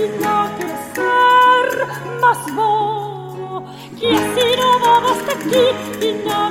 sinnaker sarmas vo Kiesi no vavasta kippinaa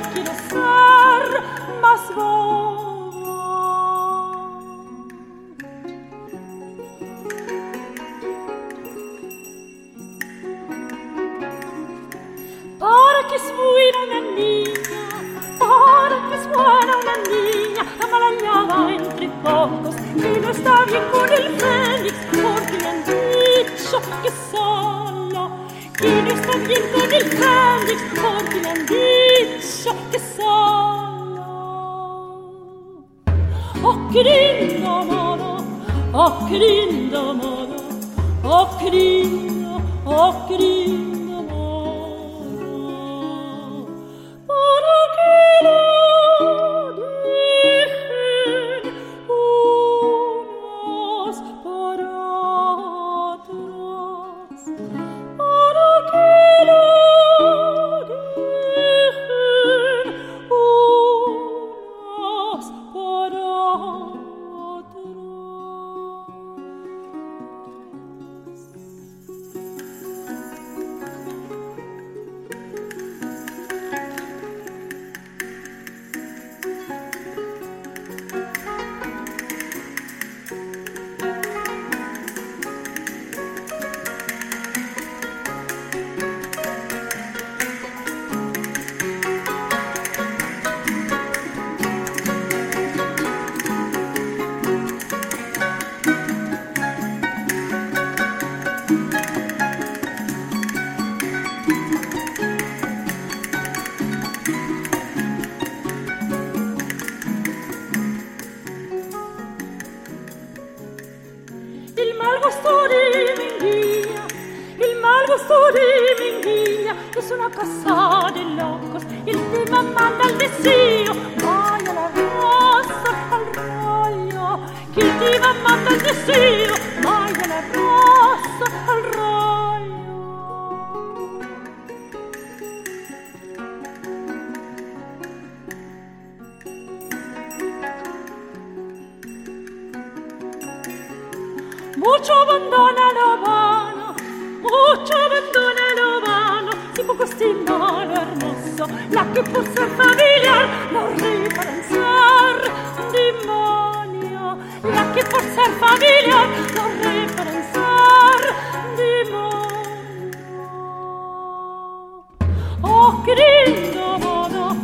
Oh, rindomano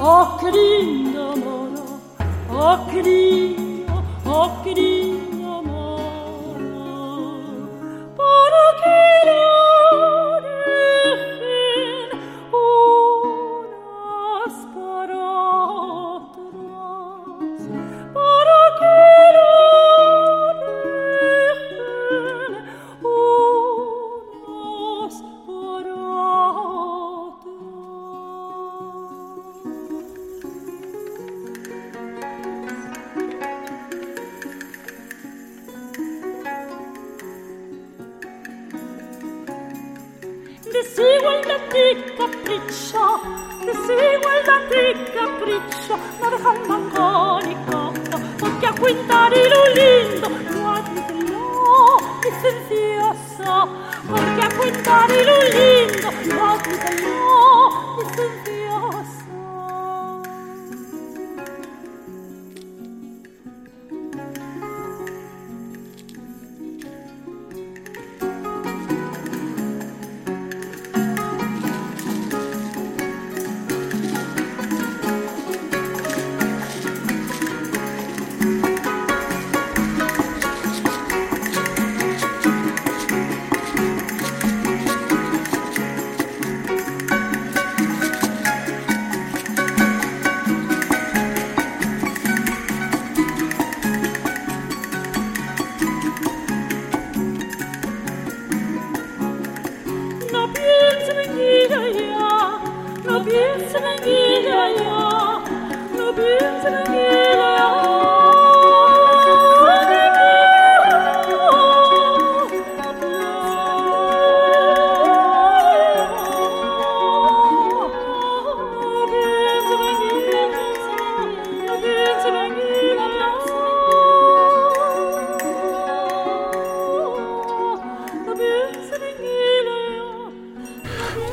oh, rindomano oh, rindomano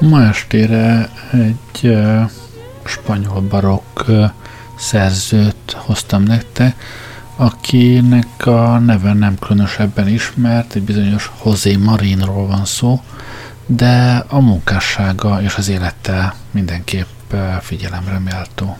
ma estére egy uh, spanyol barokk uh, szerzőt hoztam nektek, akinek a neve nem különösebben ismert, egy bizonyos José Marinról van szó, de a munkássága és az élete mindenképp figyelemre méltó.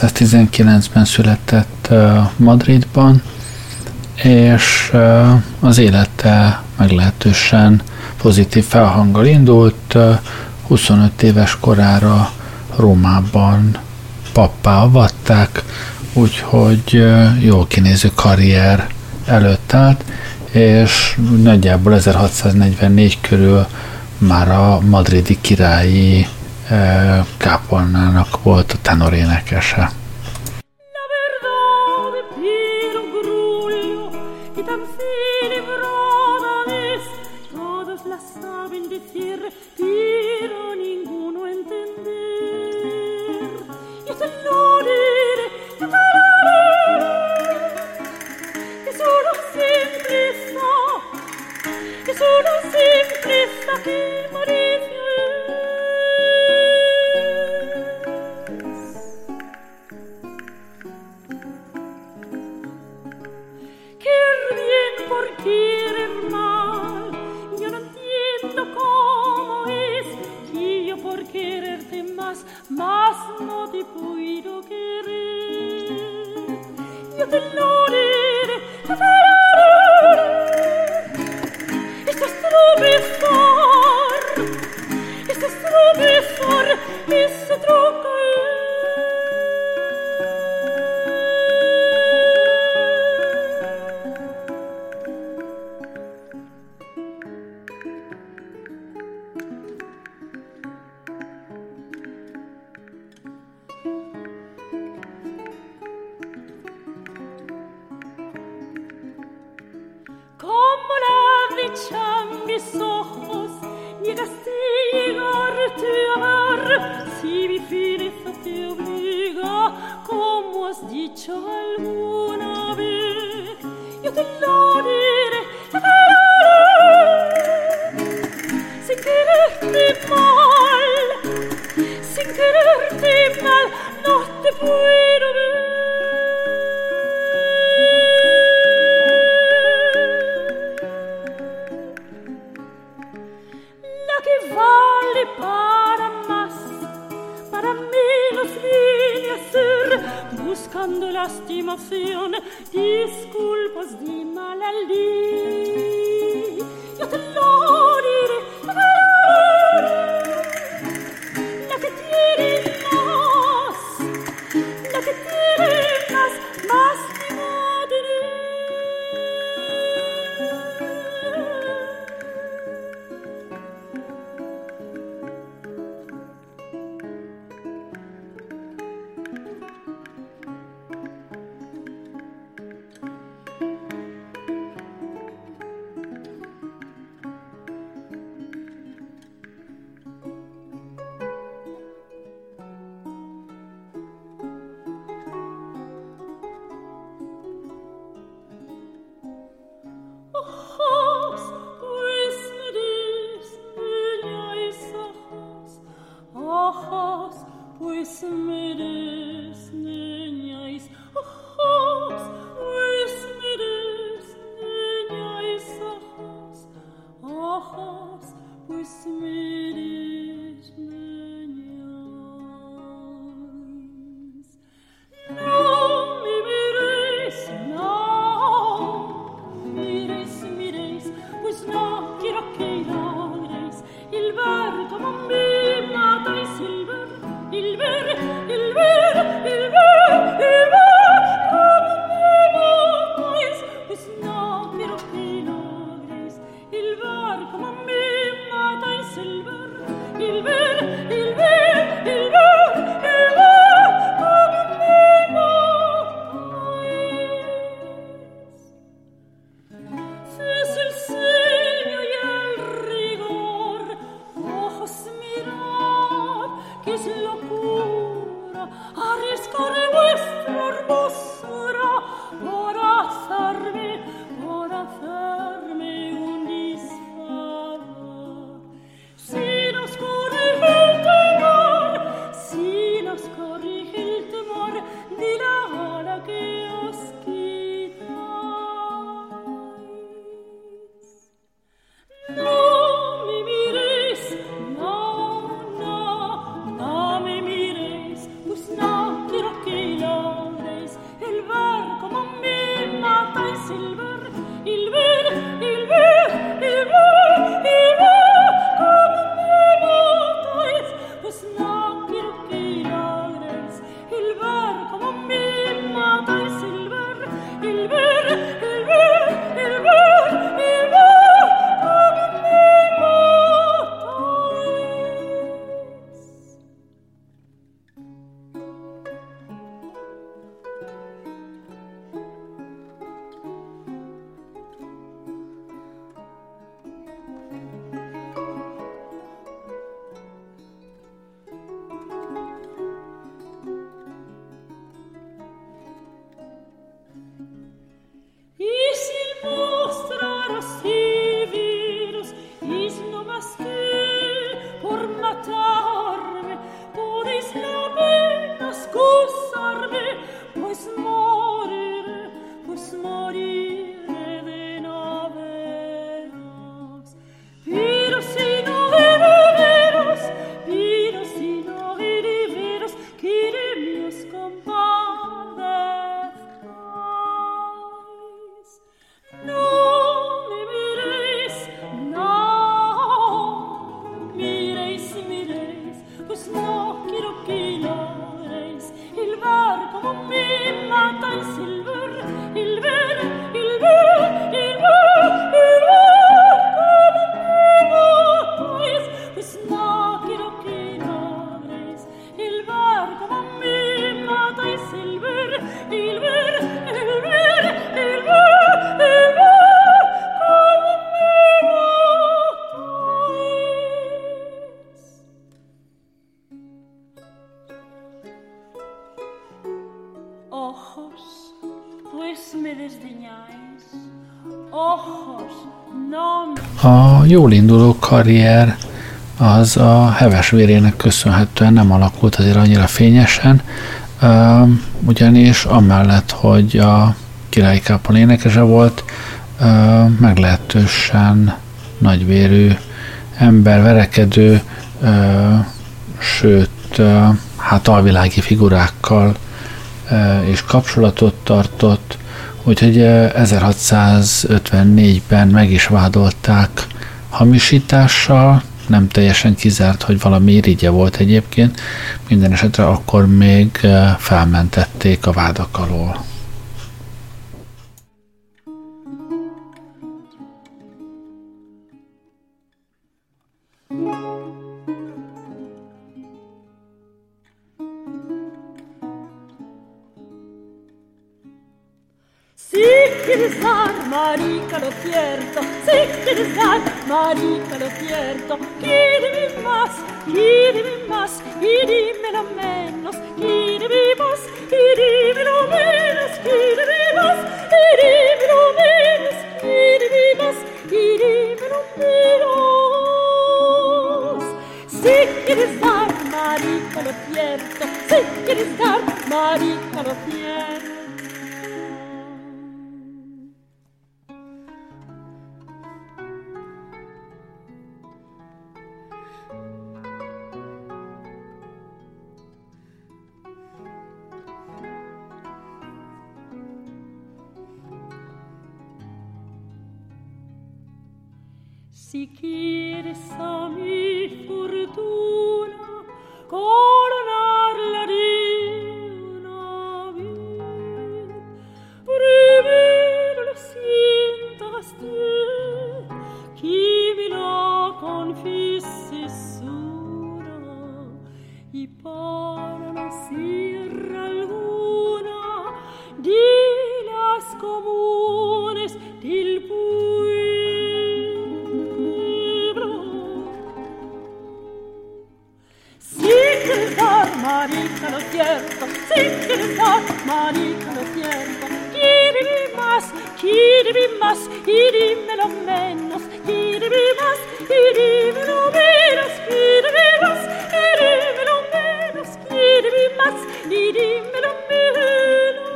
1619-ben született Madridban, és az élete meglehetősen pozitív felhanggal indult. 25 éves korára Rómában pappá avatták, úgyhogy jól kinéző karrier előtt állt, és nagyjából 1644 körül már a madridi királyi Kápolnának volt a tenorénekese. Thank you. canción jól induló karrier az a heves vérének köszönhetően nem alakult azért annyira fényesen, ugyanis amellett, hogy a királyi kápon énekese volt, meglehetősen nagyvérű ember, verekedő, sőt, hát alvilági figurákkal és kapcsolatot tartott, úgyhogy 1654-ben meg is vádolták hamisítással, nem teljesen kizárt, hogy valami irigye volt egyébként, minden esetre akkor még felmentették a vádak alól. marica lo cierto, sí que marica lo cierto, quíreme más, quíreme más, y dímelo menos, quíreme más, y dímelo menos, quíreme más, y dímelo menos, quíreme más, y dímelo menos. Si quieres dar, marica lo cierto, si quieres dar, marica lo cierto. Si quieres a mi fortuna coronarla de una vez, primero lo sientas tú, que me lo confieses una, y para no sierra alguna de las comunes del marica, lo cierto, si quieres dar, marica, lo cierto. Quiere más, quiere más, y dímelo menos, quiere más, y dímelo menos, quiere más, y dímelo menos, quiere más, y dímelo menos.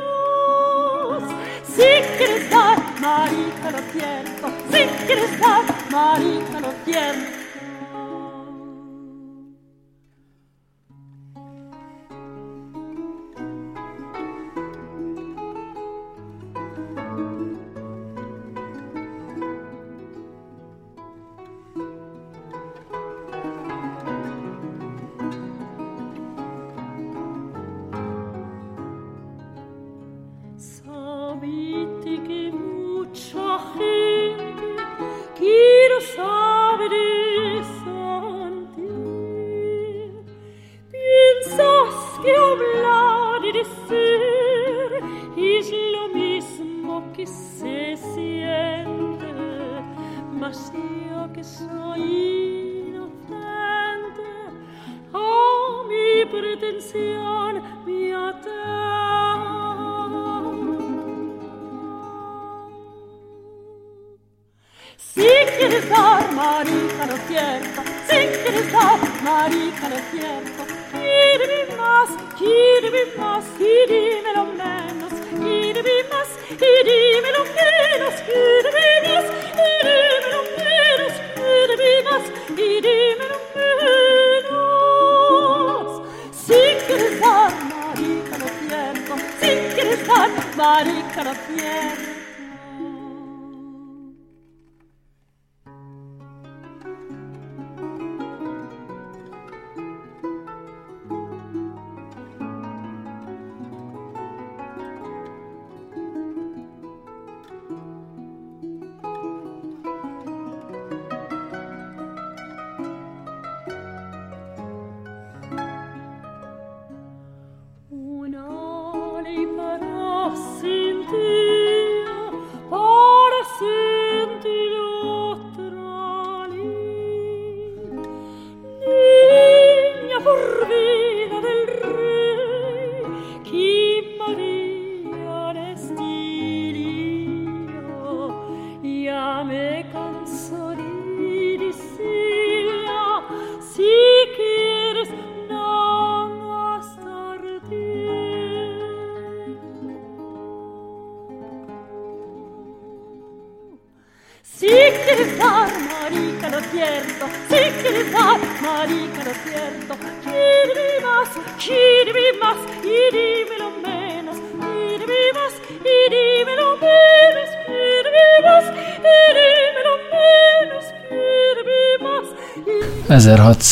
Si quieres dar, marica, lo cierto, si quieres dar, marica, lo cierto. Marica, lo siento.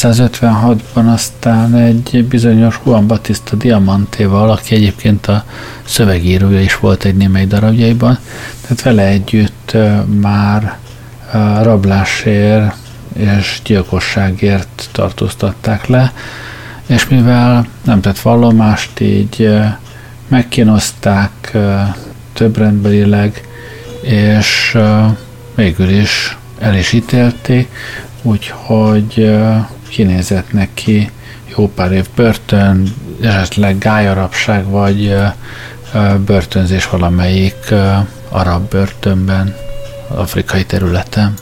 1656-ban aztán egy bizonyos Juan Batista Diamantéval, aki egyébként a szövegírója is volt egy némely darabjaiban, tehát vele együtt már rablásért és gyilkosságért tartóztatták le, és mivel nem tett vallomást, így megkínozták többrendbelileg, és végül is el is ítélték, úgyhogy kinézett neki jó pár év börtön, esetleg gályarapság, vagy börtönzés valamelyik arab börtönben, afrikai területen.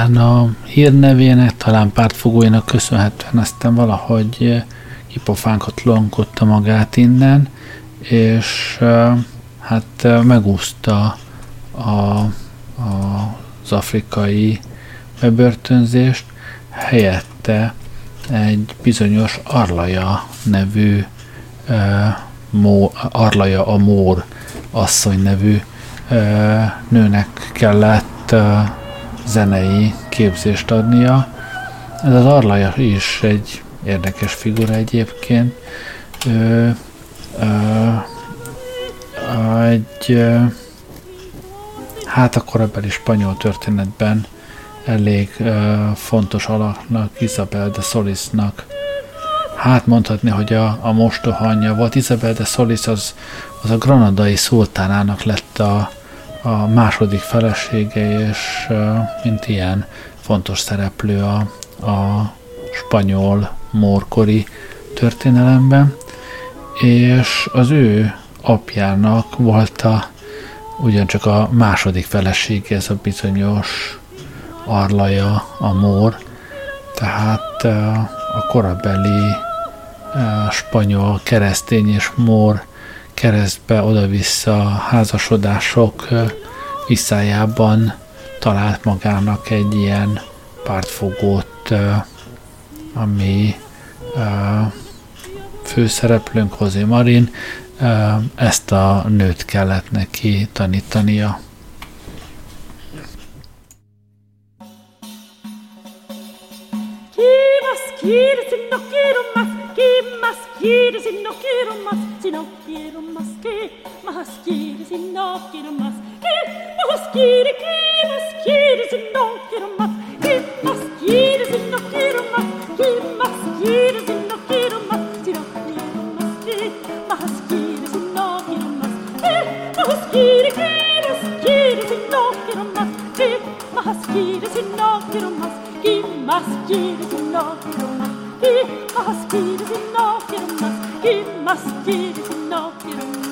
Talán a hírnevének, talán pártfogóinak köszönhetően aztán valahogy kipofánkotlonkodta magát innen, és hát megúszta a, a, az afrikai bebörtönzést, helyette egy bizonyos Arlaja nevű Mó, Arlaja a Mór asszony nevű nőnek kellett zenei képzést adnia. Ez az Arlaja is egy érdekes figura egyébként. Ö, ö, egy hát a korabeli spanyol történetben elég ö, fontos alaknak, Isabel de Solisnak. Hát mondhatni, hogy a, a mostohanya volt. Isabel de Solis az, az a granadai szultánának lett a, a második felesége, és mint ilyen fontos szereplő a, a spanyol mórkori történelemben, és az ő apjának volt a ugyancsak a második felesége, ez a bizonyos Arlaja, a Mór, tehát a korabeli spanyol keresztény és mór keresztbe oda-vissza házasodások visszájában talált magának egy ilyen pártfogót, ami főszereplőnk Hozé Marin, ezt a nőt kellett neki tanítania. quiero, si no quiero más, maskere sin nokkere mas sin nokkere maske maskere no quiero mas que más quieres? maskere no quiero mas ke maskere sin nokkere mas quieres? maskere no quiero mas que más quieres? maskere no quiero mas que más quieres? maskere no quiero mas que más quieres? maskere no quiero mas qué más quieres maskere no quiero mas he must be, it he? He must, he must, he does? He must.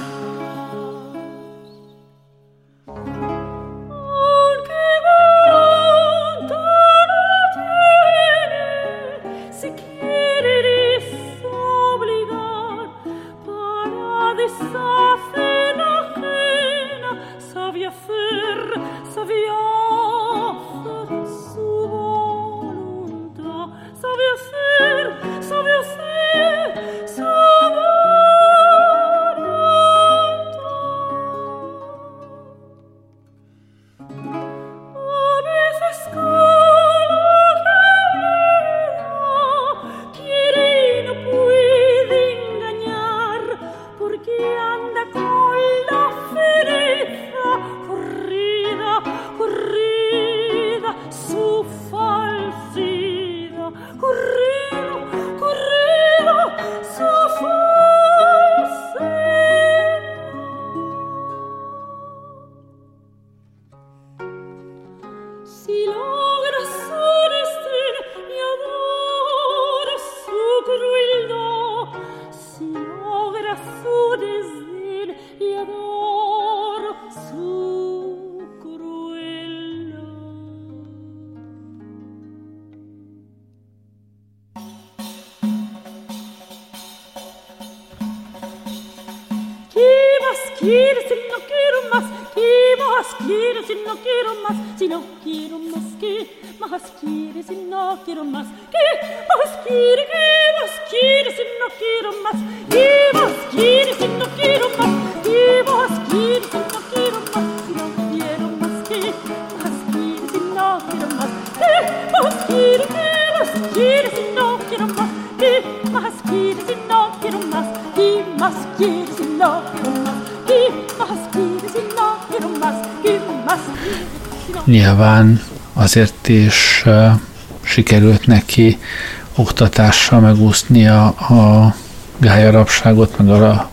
Nyilván azért is sikerült neki oktatással megúsznia a gályarabságot, meg a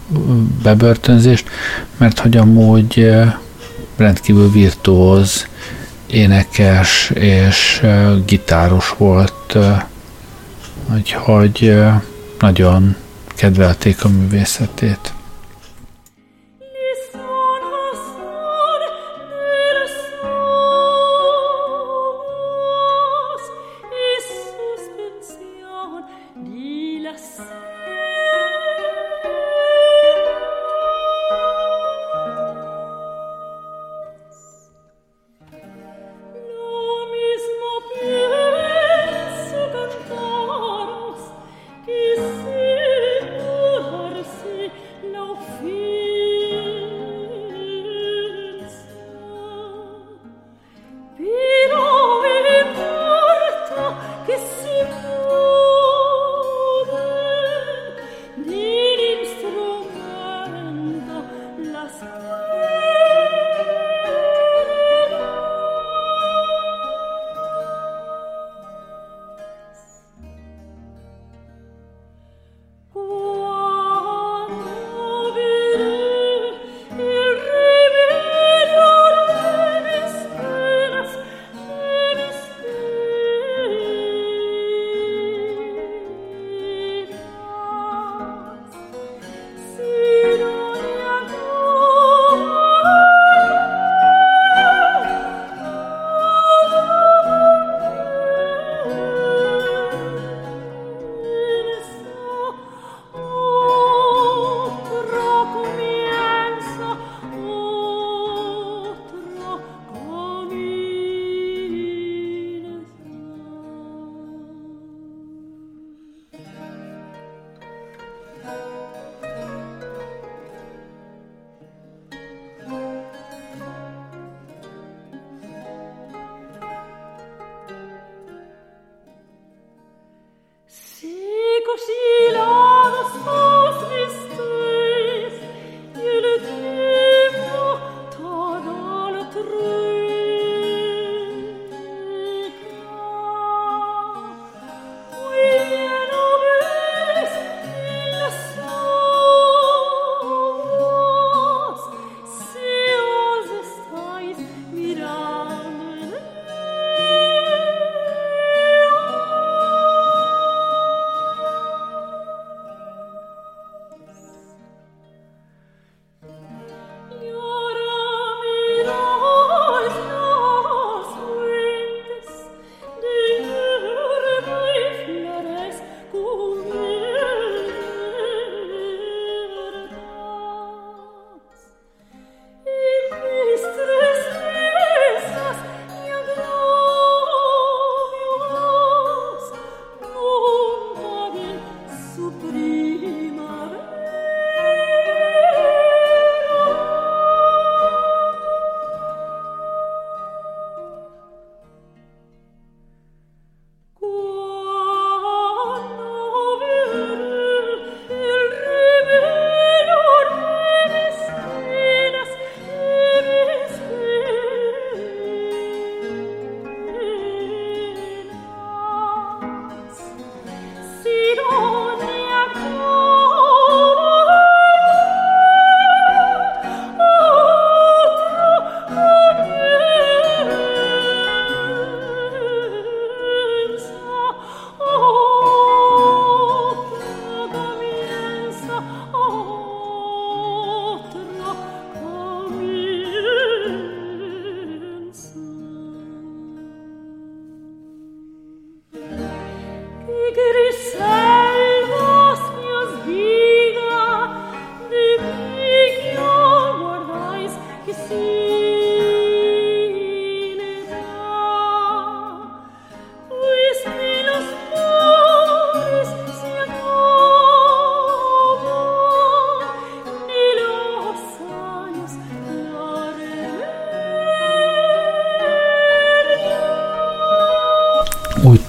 bebörtönzést, mert hogy amúgy rendkívül virtuóz énekes és gitáros volt, úgyhogy nagyon kedvelték a művészetét.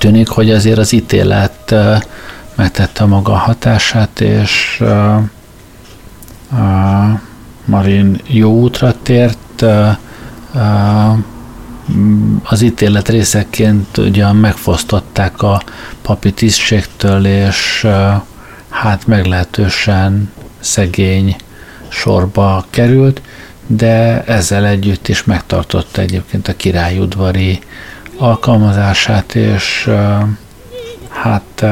Tűnik, hogy azért az ítélet megtette maga hatását, és Marin jó útra tért, az ítélet részeként ugyan megfosztották a papi tisztségtől, és hát meglehetősen szegény sorba került, de ezzel együtt is megtartotta egyébként a királyudvari alkalmazását, és hát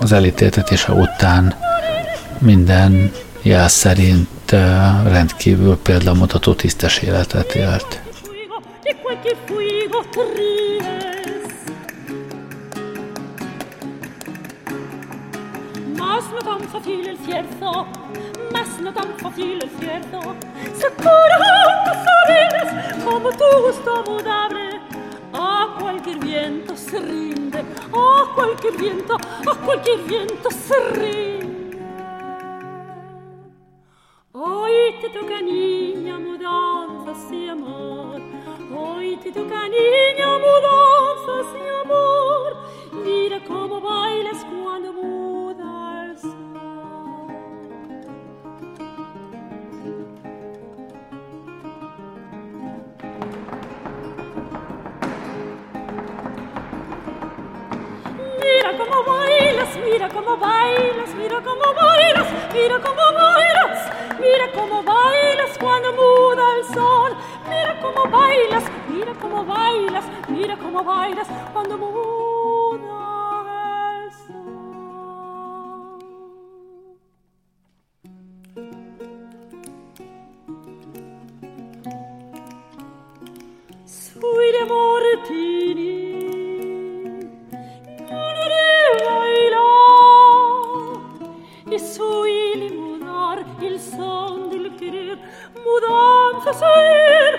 az elítéltetése után minden jel szerint rendkívül példamutató tisztes életet élt. Más no tan fácil el cierto, más no tan fácil el cierto. Se cura sabes como tu gusto mudable. Oh, a cualquier viento se rinde, oh, a cualquier viento, oh, a cualquier viento se rinde. Hoy te toca niña mudanzas y amor, hoy te toca niña mudanzas y amor, mira cómo bailas cuando mueres. Mira cómo bailas, mira cómo bailas, mira cómo bailas, mira cómo bailas, mira cómo bailas cuando muda el sol. Mira cómo bailas, mira cómo bailas, mira cómo bailas cuando muda el sol. Sui mortini verzeihn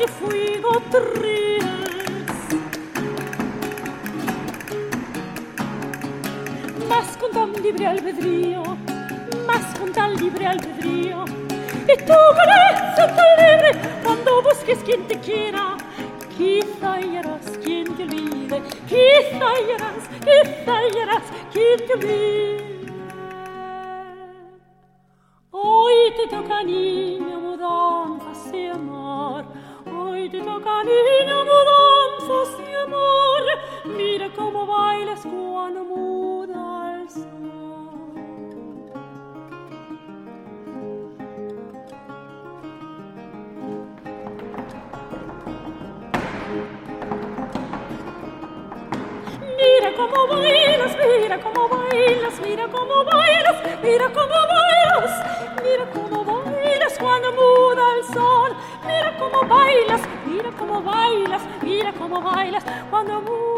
cualquier fuego te. Más con tan libre albedrío, más con tan libre albedrío. Y tú ser tan libre cuando busques quien te quiera. Quizá hallarás quien te olvide, quizá hallarás, quizá hallarás quien te olvide. Hoy te toca niña mudanzas Mira cómo bailas cuando muda el sol. Mira cómo bailas, mira cómo bailas, mira cómo bailas, mira cómo bailas, mira cómo bailas cuando muda el sol. Mira cómo bailas, mira cómo bailas, mira cómo bailas cuando muda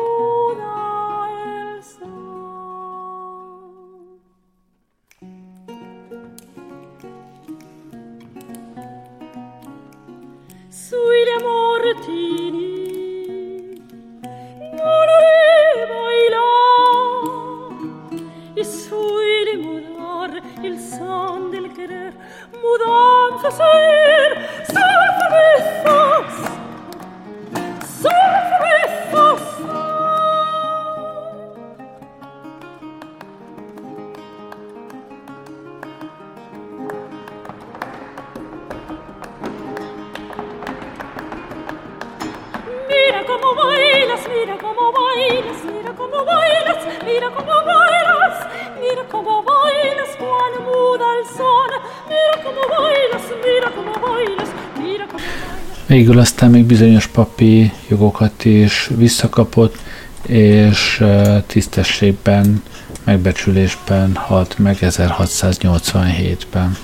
Végül aztán még bizonyos papi jogokat is visszakapott, és tisztességben, megbecsülésben halt meg 1687-ben.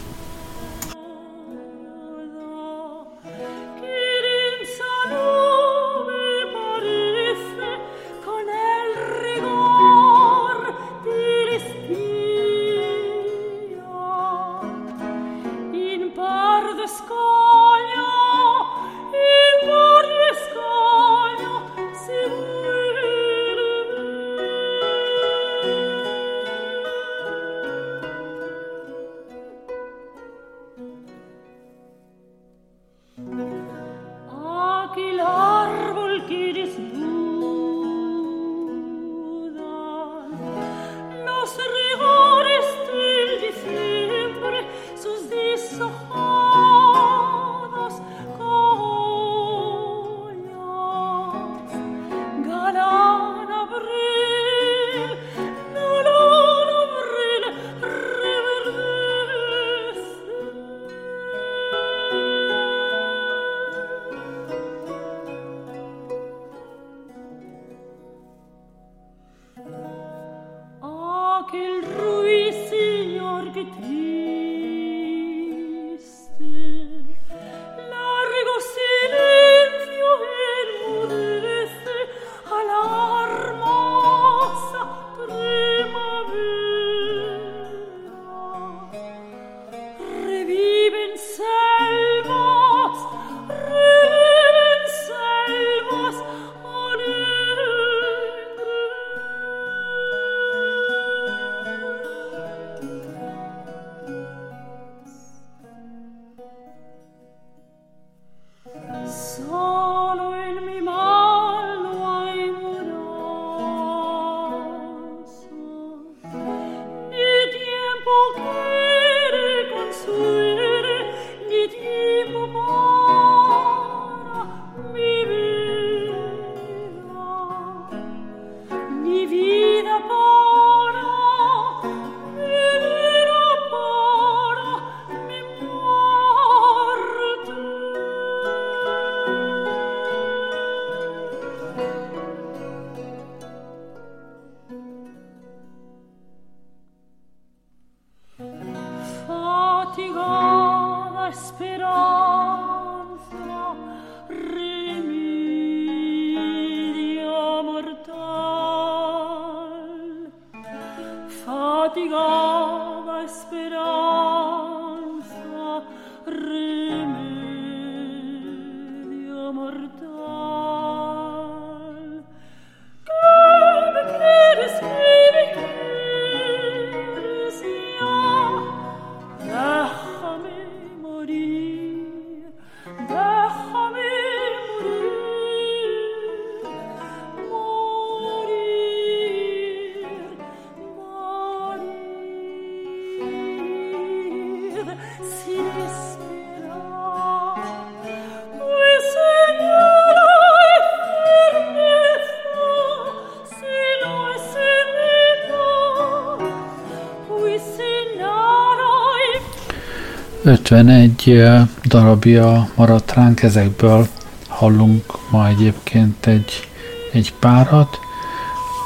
Egy darabja maradt ránk, ezekből hallunk ma egyébként egy, egy párat.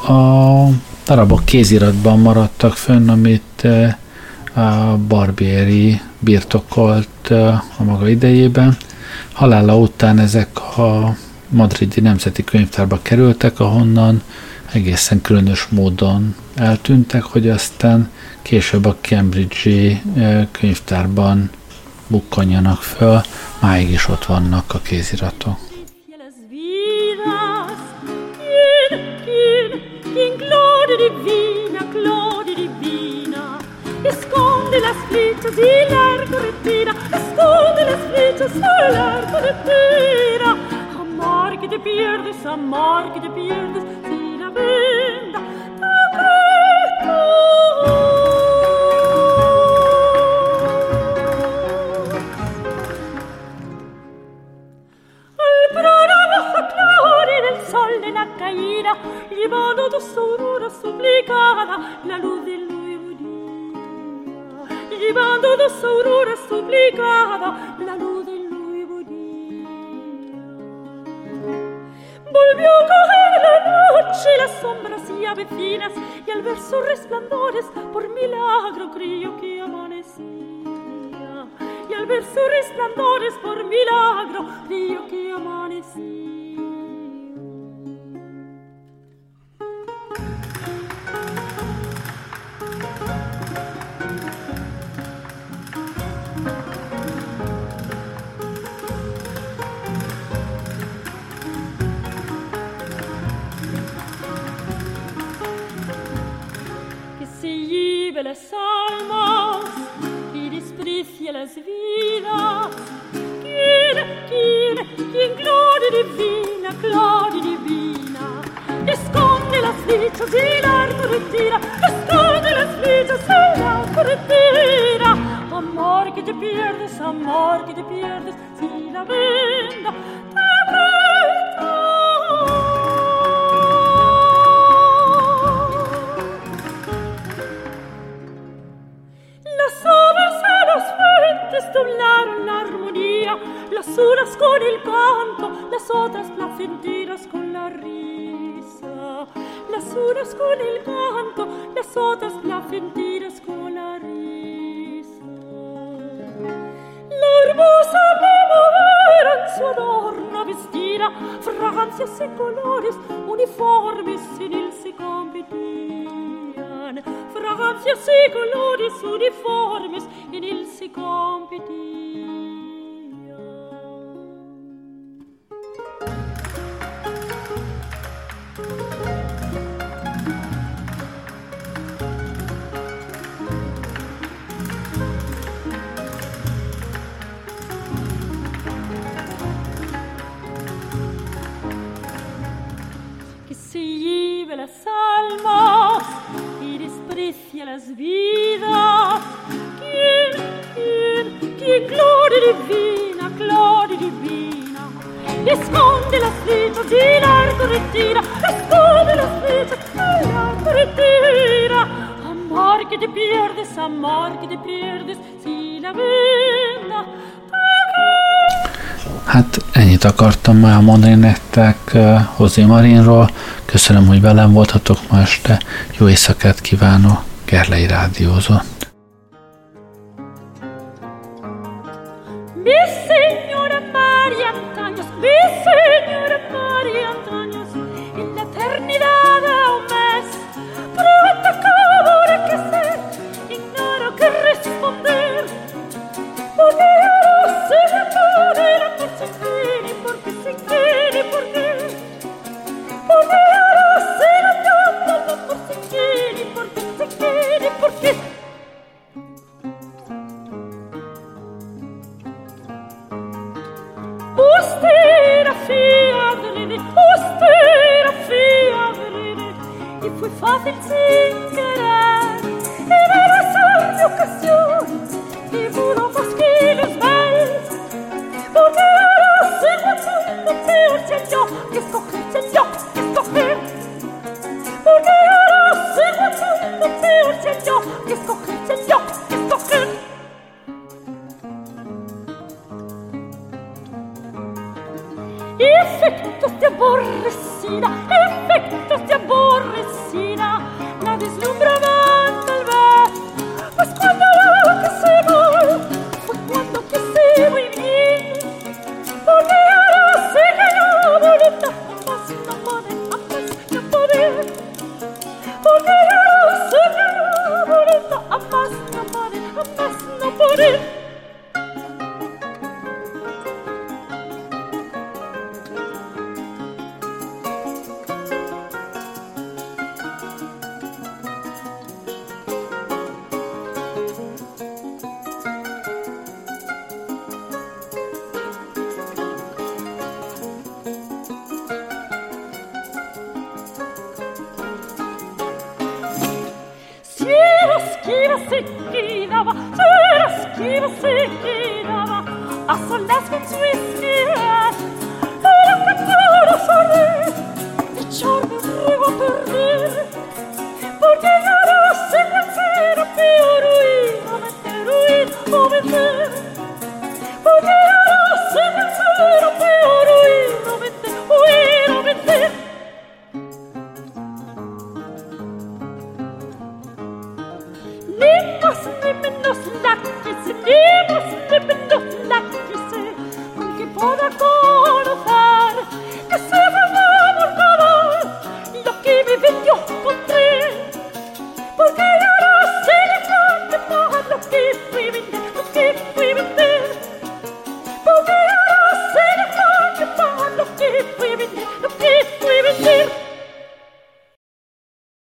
A darabok kéziratban maradtak fönn, amit a Barbieri birtokolt a maga idejében. Halála után ezek a madridi nemzeti könyvtárba kerültek, ahonnan egészen különös módon eltűntek, hogy aztán később a Cambridge-i könyvtárban bukkanjanak föl, máig is ott vannak a kéziratok. Esconde las flechas y largo retira, esconde las flechas y largo retira. Amar que te pierdes, amar que resplandores por milagro río que amanecí cortina, cortina, esconde las millas en la cortina. Amor que te pierdes, amor lleve las almas y desprecia las vidas. ¿Quién, quién, quién, gloria divina, gloria divina? Esconde las flechas y largo retira, esconde las flechas y largo retira. Amor que te pierdes, amor que te pierdes, si la venda Hát ennyit akartam elmondani nektek Hozé Marinról. Köszönöm, hogy velem voltatok ma este. Jó éjszakát kívánok, Gerlei Rádiózott.